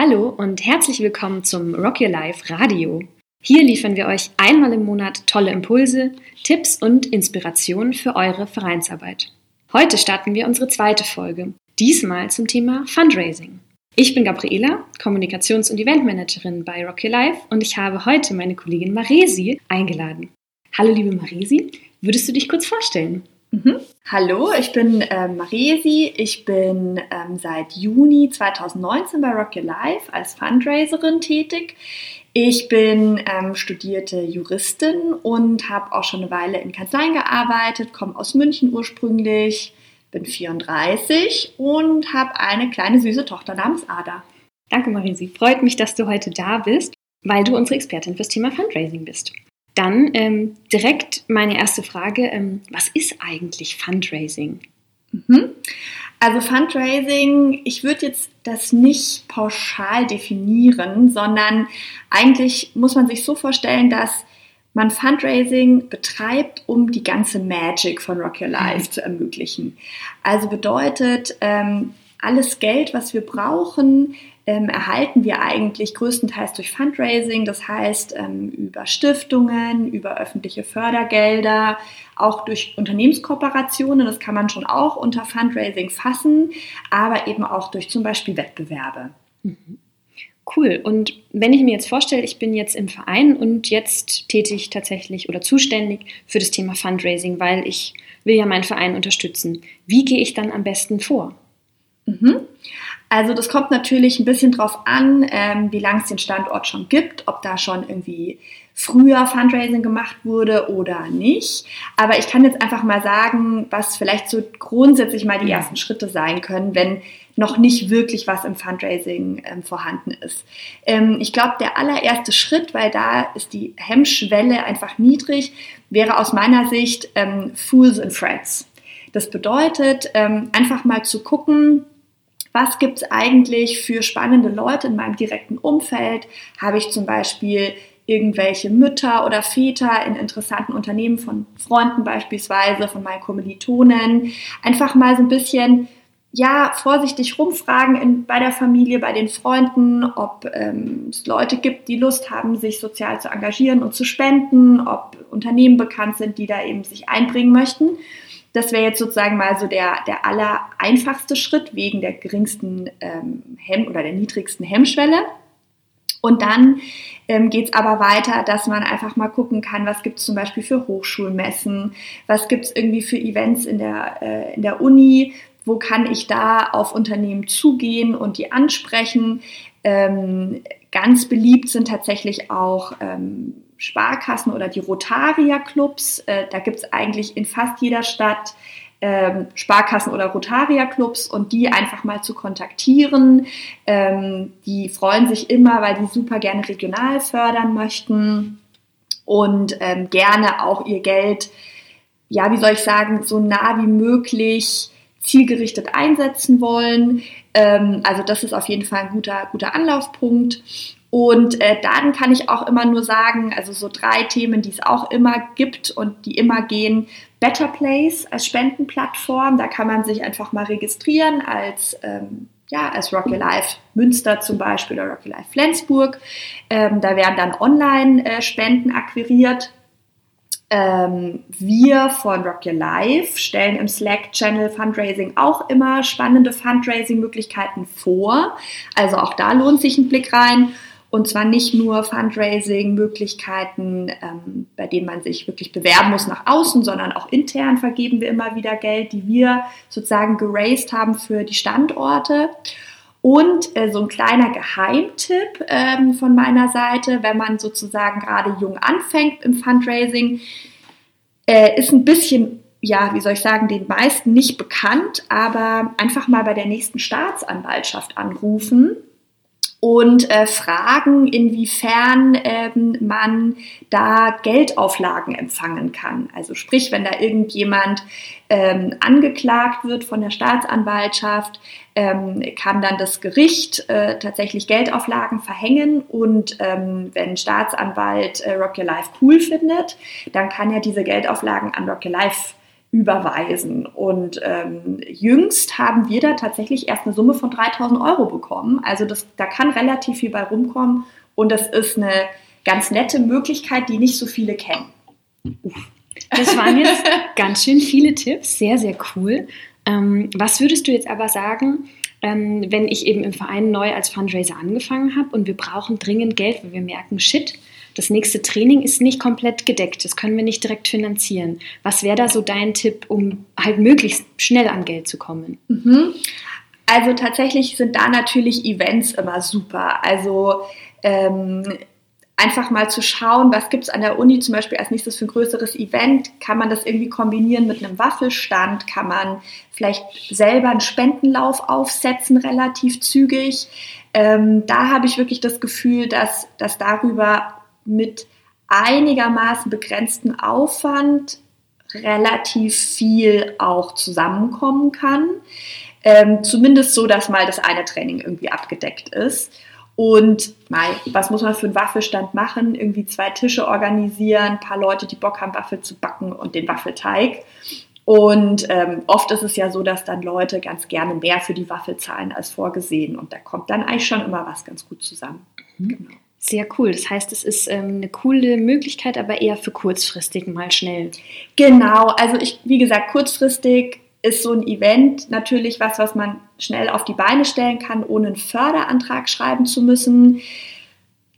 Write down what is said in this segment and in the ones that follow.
Hallo und herzlich willkommen zum Rock Your Life Radio. Hier liefern wir euch einmal im Monat tolle Impulse, Tipps und Inspirationen für eure Vereinsarbeit. Heute starten wir unsere zweite Folge, diesmal zum Thema Fundraising. Ich bin Gabriela, Kommunikations- und Eventmanagerin bei Rock Your Life und ich habe heute meine Kollegin Maresi eingeladen. Hallo liebe Maresi, würdest du dich kurz vorstellen? Mhm. Hallo, ich bin ähm, Maresi. Ich bin ähm, seit Juni 2019 bei Rock Your Life als Fundraiserin tätig. Ich bin ähm, studierte Juristin und habe auch schon eine Weile in Kanzleien gearbeitet, komme aus München ursprünglich, bin 34 und habe eine kleine süße Tochter namens Ada. Danke, Marisi. Freut mich, dass du heute da bist, weil du unsere Expertin fürs Thema Fundraising bist. Dann ähm, direkt meine erste Frage, ähm, was ist eigentlich Fundraising? Mhm. Also Fundraising, ich würde jetzt das nicht pauschal definieren, sondern eigentlich muss man sich so vorstellen, dass man Fundraising betreibt, um die ganze Magic von Rock Your Life mhm. zu ermöglichen. Also bedeutet, ähm, alles Geld, was wir brauchen, ähm, erhalten wir eigentlich größtenteils durch Fundraising, das heißt ähm, über Stiftungen, über öffentliche Fördergelder, auch durch Unternehmenskooperationen, das kann man schon auch unter Fundraising fassen, aber eben auch durch zum Beispiel Wettbewerbe. Mhm. Cool. Und wenn ich mir jetzt vorstelle, ich bin jetzt im Verein und jetzt tätig tatsächlich oder zuständig für das Thema Fundraising, weil ich will ja meinen Verein unterstützen. Wie gehe ich dann am besten vor? Mhm. Also das kommt natürlich ein bisschen drauf an, ähm, wie lange es den Standort schon gibt, ob da schon irgendwie früher Fundraising gemacht wurde oder nicht. Aber ich kann jetzt einfach mal sagen, was vielleicht so grundsätzlich mal die ersten Schritte sein können, wenn noch nicht wirklich was im Fundraising ähm, vorhanden ist. Ähm, ich glaube, der allererste Schritt, weil da ist die Hemmschwelle einfach niedrig, wäre aus meiner Sicht ähm, Fools and Friends. Das bedeutet, ähm, einfach mal zu gucken, was gibt es eigentlich für spannende Leute in meinem direkten Umfeld? Habe ich zum Beispiel irgendwelche Mütter oder Väter in interessanten Unternehmen von Freunden beispielsweise, von meinen Kommilitonen. Einfach mal so ein bisschen, ja, vorsichtig rumfragen in, bei der Familie, bei den Freunden, ob ähm, es Leute gibt, die Lust haben, sich sozial zu engagieren und zu spenden, ob Unternehmen bekannt sind, die da eben sich einbringen möchten. Das wäre jetzt sozusagen mal so der, der aller einfachste Schritt wegen der geringsten ähm, Hemm- oder der niedrigsten Hemmschwelle. Und dann ähm, geht es aber weiter, dass man einfach mal gucken kann, was gibt es zum Beispiel für Hochschulmessen, was gibt es irgendwie für Events in der, äh, in der Uni, wo kann ich da auf Unternehmen zugehen und die ansprechen. Ähm, ganz beliebt sind tatsächlich auch ähm, Sparkassen oder die Rotaria-Clubs. Äh, da gibt es eigentlich in fast jeder Stadt ähm, Sparkassen oder Rotaria-Clubs und die einfach mal zu kontaktieren. Ähm, die freuen sich immer, weil die super gerne regional fördern möchten und ähm, gerne auch ihr Geld, ja, wie soll ich sagen, so nah wie möglich zielgerichtet einsetzen wollen. Ähm, also das ist auf jeden Fall ein guter, guter Anlaufpunkt. Und äh, dann kann ich auch immer nur sagen, also so drei Themen, die es auch immer gibt und die immer gehen. Better Place als Spendenplattform, da kann man sich einfach mal registrieren als, ähm, ja, als Rocky Life Münster zum Beispiel oder Rocky Life Flensburg. Ähm, da werden dann Online-Spenden äh, akquiriert. Ähm, wir von Rock Your Life stellen im Slack-Channel Fundraising auch immer spannende Fundraising-Möglichkeiten vor. Also auch da lohnt sich ein Blick rein. Und zwar nicht nur Fundraising-Möglichkeiten, ähm, bei denen man sich wirklich bewerben muss nach außen, sondern auch intern vergeben wir immer wieder Geld, die wir sozusagen geraced haben für die Standorte. Und äh, so ein kleiner Geheimtipp ähm, von meiner Seite, wenn man sozusagen gerade jung anfängt im Fundraising, äh, ist ein bisschen ja, wie soll ich sagen, den meisten nicht bekannt, aber einfach mal bei der nächsten Staatsanwaltschaft anrufen und äh, fragen, inwiefern ähm, man da Geldauflagen empfangen kann. Also sprich, wenn da irgendjemand ähm, angeklagt wird von der Staatsanwaltschaft, ähm, kann dann das Gericht äh, tatsächlich Geldauflagen verhängen und ähm, wenn Staatsanwalt äh, Rock Your Life cool findet, dann kann er diese Geldauflagen an Rock Your Life überweisen. Und ähm, jüngst haben wir da tatsächlich erst eine Summe von 3000 Euro bekommen. Also das, da kann relativ viel bei rumkommen und das ist eine ganz nette Möglichkeit, die nicht so viele kennen. Das waren jetzt ganz schön viele Tipps, sehr, sehr cool. Ähm, was würdest du jetzt aber sagen, ähm, wenn ich eben im Verein neu als Fundraiser angefangen habe und wir brauchen dringend Geld, weil wir merken, shit, das nächste Training ist nicht komplett gedeckt, das können wir nicht direkt finanzieren. Was wäre da so dein Tipp, um halt möglichst schnell an Geld zu kommen? Mhm. Also tatsächlich sind da natürlich Events immer super. Also ähm, einfach mal zu schauen, was gibt es an der Uni zum Beispiel als nächstes für ein größeres Event? Kann man das irgendwie kombinieren mit einem Waffelstand? Kann man vielleicht selber einen Spendenlauf aufsetzen, relativ zügig? Ähm, da habe ich wirklich das Gefühl, dass, dass darüber mit einigermaßen begrenztem Aufwand relativ viel auch zusammenkommen kann. Ähm, zumindest so, dass mal das eine Training irgendwie abgedeckt ist. Und mal, was muss man für einen Waffelstand machen? Irgendwie zwei Tische organisieren, ein paar Leute, die Bock haben, Waffel zu backen und den Waffelteig. Und ähm, oft ist es ja so, dass dann Leute ganz gerne mehr für die Waffel zahlen als vorgesehen. Und da kommt dann eigentlich schon immer was ganz gut zusammen. Mhm. Genau. Sehr cool. Das heißt, es ist ähm, eine coole Möglichkeit, aber eher für kurzfristig mal schnell. Genau. Also ich, wie gesagt, kurzfristig ist so ein Event natürlich was, was man schnell auf die Beine stellen kann, ohne einen Förderantrag schreiben zu müssen.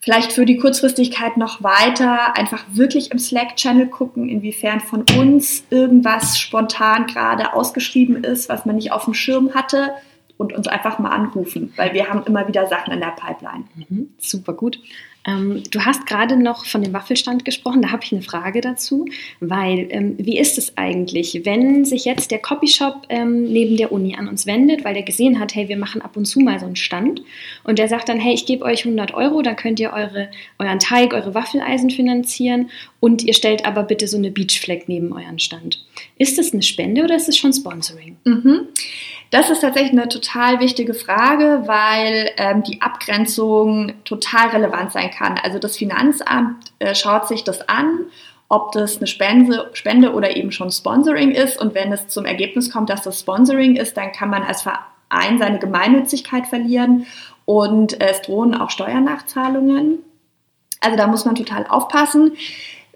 Vielleicht für die Kurzfristigkeit noch weiter, einfach wirklich im Slack-Channel gucken, inwiefern von uns irgendwas spontan gerade ausgeschrieben ist, was man nicht auf dem Schirm hatte und uns einfach mal anrufen, weil wir haben immer wieder Sachen in der Pipeline. Mhm, super gut. Ähm, du hast gerade noch von dem Waffelstand gesprochen, da habe ich eine Frage dazu, weil ähm, wie ist es eigentlich, wenn sich jetzt der Copyshop ähm, neben der Uni an uns wendet, weil der gesehen hat, hey, wir machen ab und zu mal so einen Stand und der sagt dann, hey, ich gebe euch 100 Euro, dann könnt ihr eure, euren Teig, eure Waffeleisen finanzieren und ihr stellt aber bitte so eine Beachflag neben euren Stand. Ist das eine Spende oder ist es schon Sponsoring? Mhm. Das ist tatsächlich eine total wichtige Frage, weil ähm, die Abgrenzung total relevant sein kann. Also das Finanzamt äh, schaut sich das an, ob das eine Spende, Spende oder eben schon Sponsoring ist. Und wenn es zum Ergebnis kommt, dass das Sponsoring ist, dann kann man als Verein seine Gemeinnützigkeit verlieren und äh, es drohen auch Steuernachzahlungen. Also da muss man total aufpassen.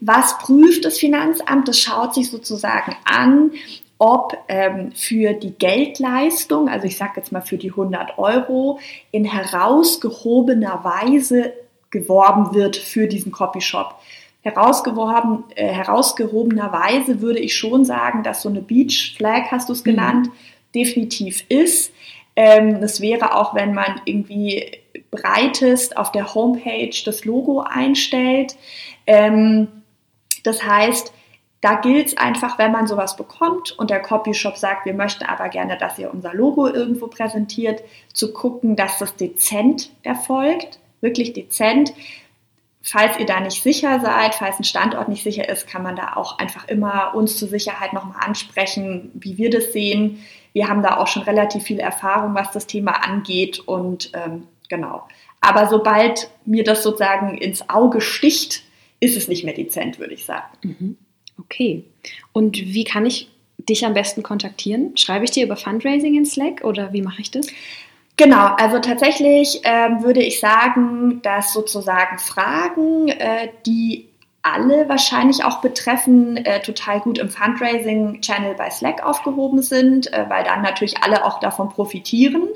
Was prüft das Finanzamt? Das schaut sich sozusagen an, ob ähm, für die Geldleistung, also ich sage jetzt mal für die 100 Euro, in herausgehobener Weise geworben wird für diesen Copyshop. Herausgeworben, äh, herausgehobener Weise würde ich schon sagen, dass so eine Beach Flag, hast du es mhm. genannt, mhm. definitiv ist. Ähm, das wäre auch, wenn man irgendwie breitest auf der Homepage das Logo einstellt. Ähm, das heißt, da gilt es einfach, wenn man sowas bekommt und der Copyshop sagt, wir möchten aber gerne, dass ihr unser Logo irgendwo präsentiert, zu gucken, dass das dezent erfolgt, wirklich dezent. Falls ihr da nicht sicher seid, falls ein Standort nicht sicher ist, kann man da auch einfach immer uns zur Sicherheit nochmal ansprechen, wie wir das sehen. Wir haben da auch schon relativ viel Erfahrung, was das Thema angeht und ähm, genau. Aber sobald mir das sozusagen ins Auge sticht, ist es nicht mehr dezent, würde ich sagen. Mhm. Okay. Und wie kann ich dich am besten kontaktieren? Schreibe ich dir über Fundraising in Slack oder wie mache ich das? Genau, also tatsächlich äh, würde ich sagen, dass sozusagen Fragen, äh, die alle wahrscheinlich auch betreffen, äh, total gut im Fundraising-Channel bei Slack aufgehoben sind, äh, weil dann natürlich alle auch davon profitieren.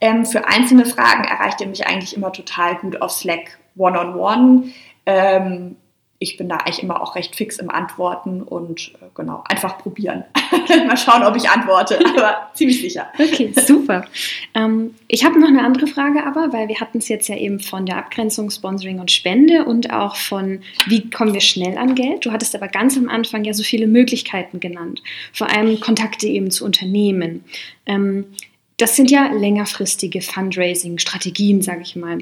Ähm, für einzelne Fragen erreicht ihr mich eigentlich immer total gut auf Slack One-on-One. -on -one. ähm, ich bin da eigentlich immer auch recht fix im Antworten und äh, genau, einfach probieren. Mal schauen, ob ich antworte, aber ziemlich sicher. Okay, super. Ähm, ich habe noch eine andere Frage aber, weil wir hatten es jetzt ja eben von der Abgrenzung Sponsoring und Spende und auch von, wie kommen wir schnell an Geld. Du hattest aber ganz am Anfang ja so viele Möglichkeiten genannt, vor allem Kontakte eben zu Unternehmen. Ähm, das sind ja längerfristige Fundraising-Strategien, sage ich mal.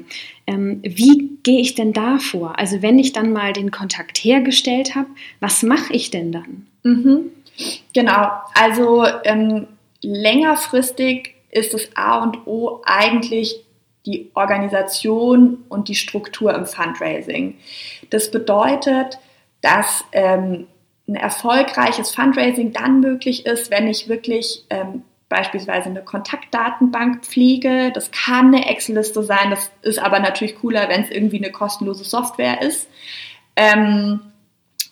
Ähm, wie gehe ich denn da vor? Also wenn ich dann mal den Kontakt hergestellt habe, was mache ich denn dann? Mhm. Genau, also ähm, längerfristig ist das A und O eigentlich die Organisation und die Struktur im Fundraising. Das bedeutet, dass ähm, ein erfolgreiches Fundraising dann möglich ist, wenn ich wirklich ähm, beispielsweise eine Kontaktdatenbank pflege. Das kann eine Excel-Liste sein, das ist aber natürlich cooler, wenn es irgendwie eine kostenlose Software ist. Ähm,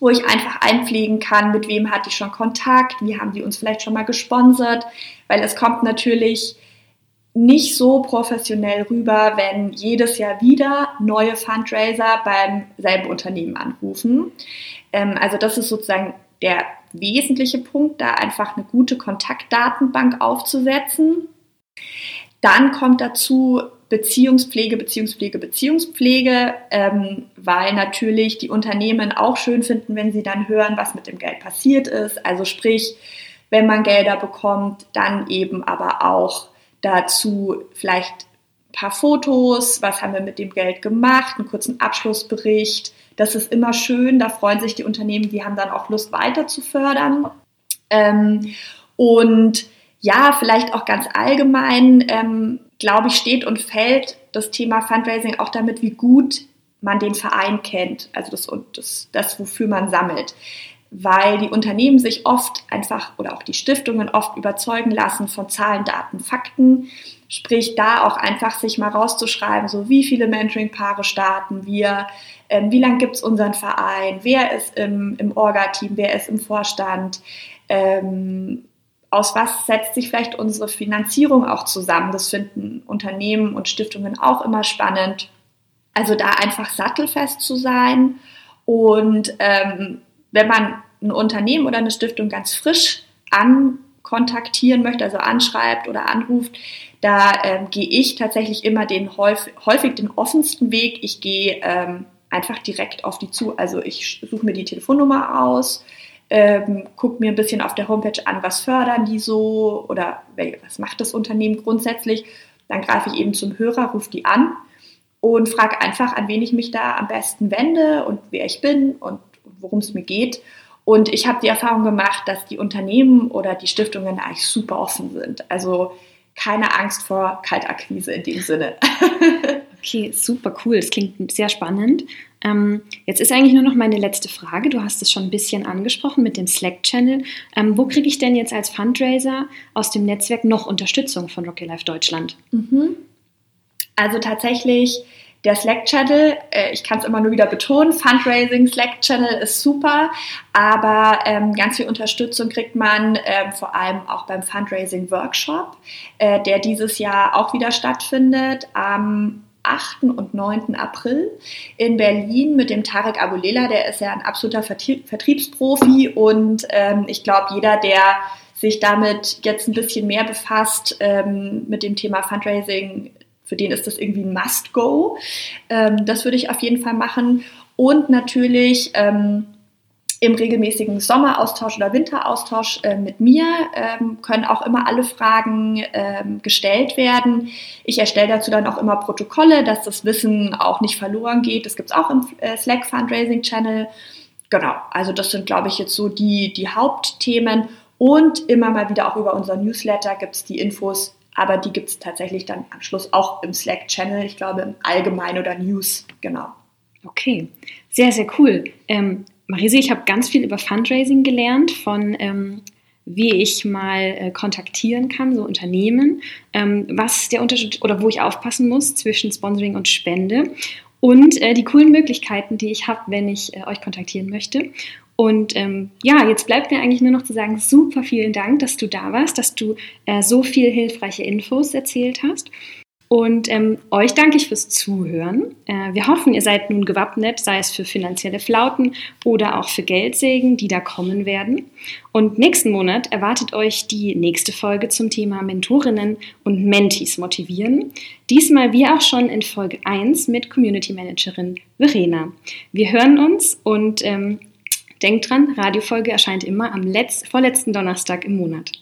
wo ich einfach einpflegen kann, mit wem hatte ich schon Kontakt, wie haben die uns vielleicht schon mal gesponsert, weil es kommt natürlich nicht so professionell rüber, wenn jedes Jahr wieder neue Fundraiser beim selben Unternehmen anrufen. Ähm, also das ist sozusagen der wesentliche Punkt, da einfach eine gute Kontaktdatenbank aufzusetzen. Dann kommt dazu Beziehungspflege, Beziehungspflege, Beziehungspflege, ähm, weil natürlich die Unternehmen auch schön finden, wenn sie dann hören, was mit dem Geld passiert ist. Also sprich, wenn man Gelder bekommt, dann eben aber auch dazu vielleicht ein paar Fotos, was haben wir mit dem Geld gemacht, einen kurzen Abschlussbericht. Das ist immer schön, da freuen sich die Unternehmen, die haben dann auch Lust weiter zu fördern. Ähm, und ja, vielleicht auch ganz allgemein, ähm, glaube ich, steht und fällt das Thema Fundraising auch damit, wie gut man den Verein kennt, also das, das, das wofür man sammelt. Weil die Unternehmen sich oft einfach oder auch die Stiftungen oft überzeugen lassen von Zahlen, Daten, Fakten. Sprich, da auch einfach sich mal rauszuschreiben, so wie viele Mentoring-Paare starten wir, ähm, wie lange gibt es unseren Verein, wer ist im, im Orga-Team, wer ist im Vorstand, ähm, aus was setzt sich vielleicht unsere Finanzierung auch zusammen. Das finden Unternehmen und Stiftungen auch immer spannend. Also da einfach sattelfest zu sein. Und ähm, wenn man ein Unternehmen oder eine Stiftung ganz frisch ankontaktieren möchte, also anschreibt oder anruft, da ähm, gehe ich tatsächlich immer den häufig, häufig den offensten Weg. Ich gehe ähm, einfach direkt auf die zu. Also ich suche mir die Telefonnummer aus, ähm, gucke mir ein bisschen auf der Homepage an, was fördern die so oder was macht das Unternehmen grundsätzlich. Dann greife ich eben zum Hörer, rufe die an und frage einfach, an wen ich mich da am besten wende und wer ich bin und worum es mir geht. Und ich habe die Erfahrung gemacht, dass die Unternehmen oder die Stiftungen eigentlich super offen sind. Also keine Angst vor Kaltakquise in dem Sinne. okay, super cool. Das klingt sehr spannend. Ähm, jetzt ist eigentlich nur noch meine letzte Frage. Du hast es schon ein bisschen angesprochen mit dem Slack-Channel. Ähm, wo kriege ich denn jetzt als Fundraiser aus dem Netzwerk noch Unterstützung von Rocky Life Deutschland? Mhm. Also tatsächlich der Slack-Channel, äh, ich kann es immer nur wieder betonen, Fundraising Slack-Channel ist super, aber ähm, ganz viel Unterstützung kriegt man ähm, vor allem auch beim Fundraising-Workshop, äh, der dieses Jahr auch wieder stattfindet am 8. und 9. April in Berlin mit dem Tarek Abulela. Der ist ja ein absoluter Vertriebsprofi und ähm, ich glaube, jeder, der sich damit jetzt ein bisschen mehr befasst, ähm, mit dem Thema Fundraising, für den ist das irgendwie ein Must-Go. Ähm, das würde ich auf jeden Fall machen. Und natürlich ähm, im regelmäßigen Sommeraustausch oder Winteraustausch äh, mit mir ähm, können auch immer alle Fragen ähm, gestellt werden. Ich erstelle dazu dann auch immer Protokolle, dass das Wissen auch nicht verloren geht. Das gibt es auch im äh, Slack Fundraising Channel. Genau, also das sind, glaube ich, jetzt so die, die Hauptthemen. Und immer mal wieder auch über unser Newsletter gibt es die Infos, aber die gibt es tatsächlich dann am Schluss auch im Slack-Channel, ich glaube im Allgemein oder News, genau. Okay, sehr, sehr cool. Ähm, Marise, ich habe ganz viel über Fundraising gelernt, von ähm, wie ich mal äh, kontaktieren kann, so Unternehmen, ähm, was der Unterschied oder wo ich aufpassen muss zwischen Sponsoring und Spende und äh, die coolen Möglichkeiten, die ich habe, wenn ich äh, euch kontaktieren möchte. Und ähm, ja, jetzt bleibt mir eigentlich nur noch zu sagen, super vielen Dank, dass du da warst, dass du äh, so viel hilfreiche Infos erzählt hast. Und ähm, euch danke ich fürs Zuhören. Äh, wir hoffen, ihr seid nun gewappnet, sei es für finanzielle Flauten oder auch für Geldsägen, die da kommen werden. Und nächsten Monat erwartet euch die nächste Folge zum Thema Mentorinnen und Mentees motivieren. Diesmal wie auch schon in Folge 1 mit Community Managerin Verena. Wir hören uns und ähm, denkt dran, Radiofolge erscheint immer am letzt, vorletzten Donnerstag im Monat.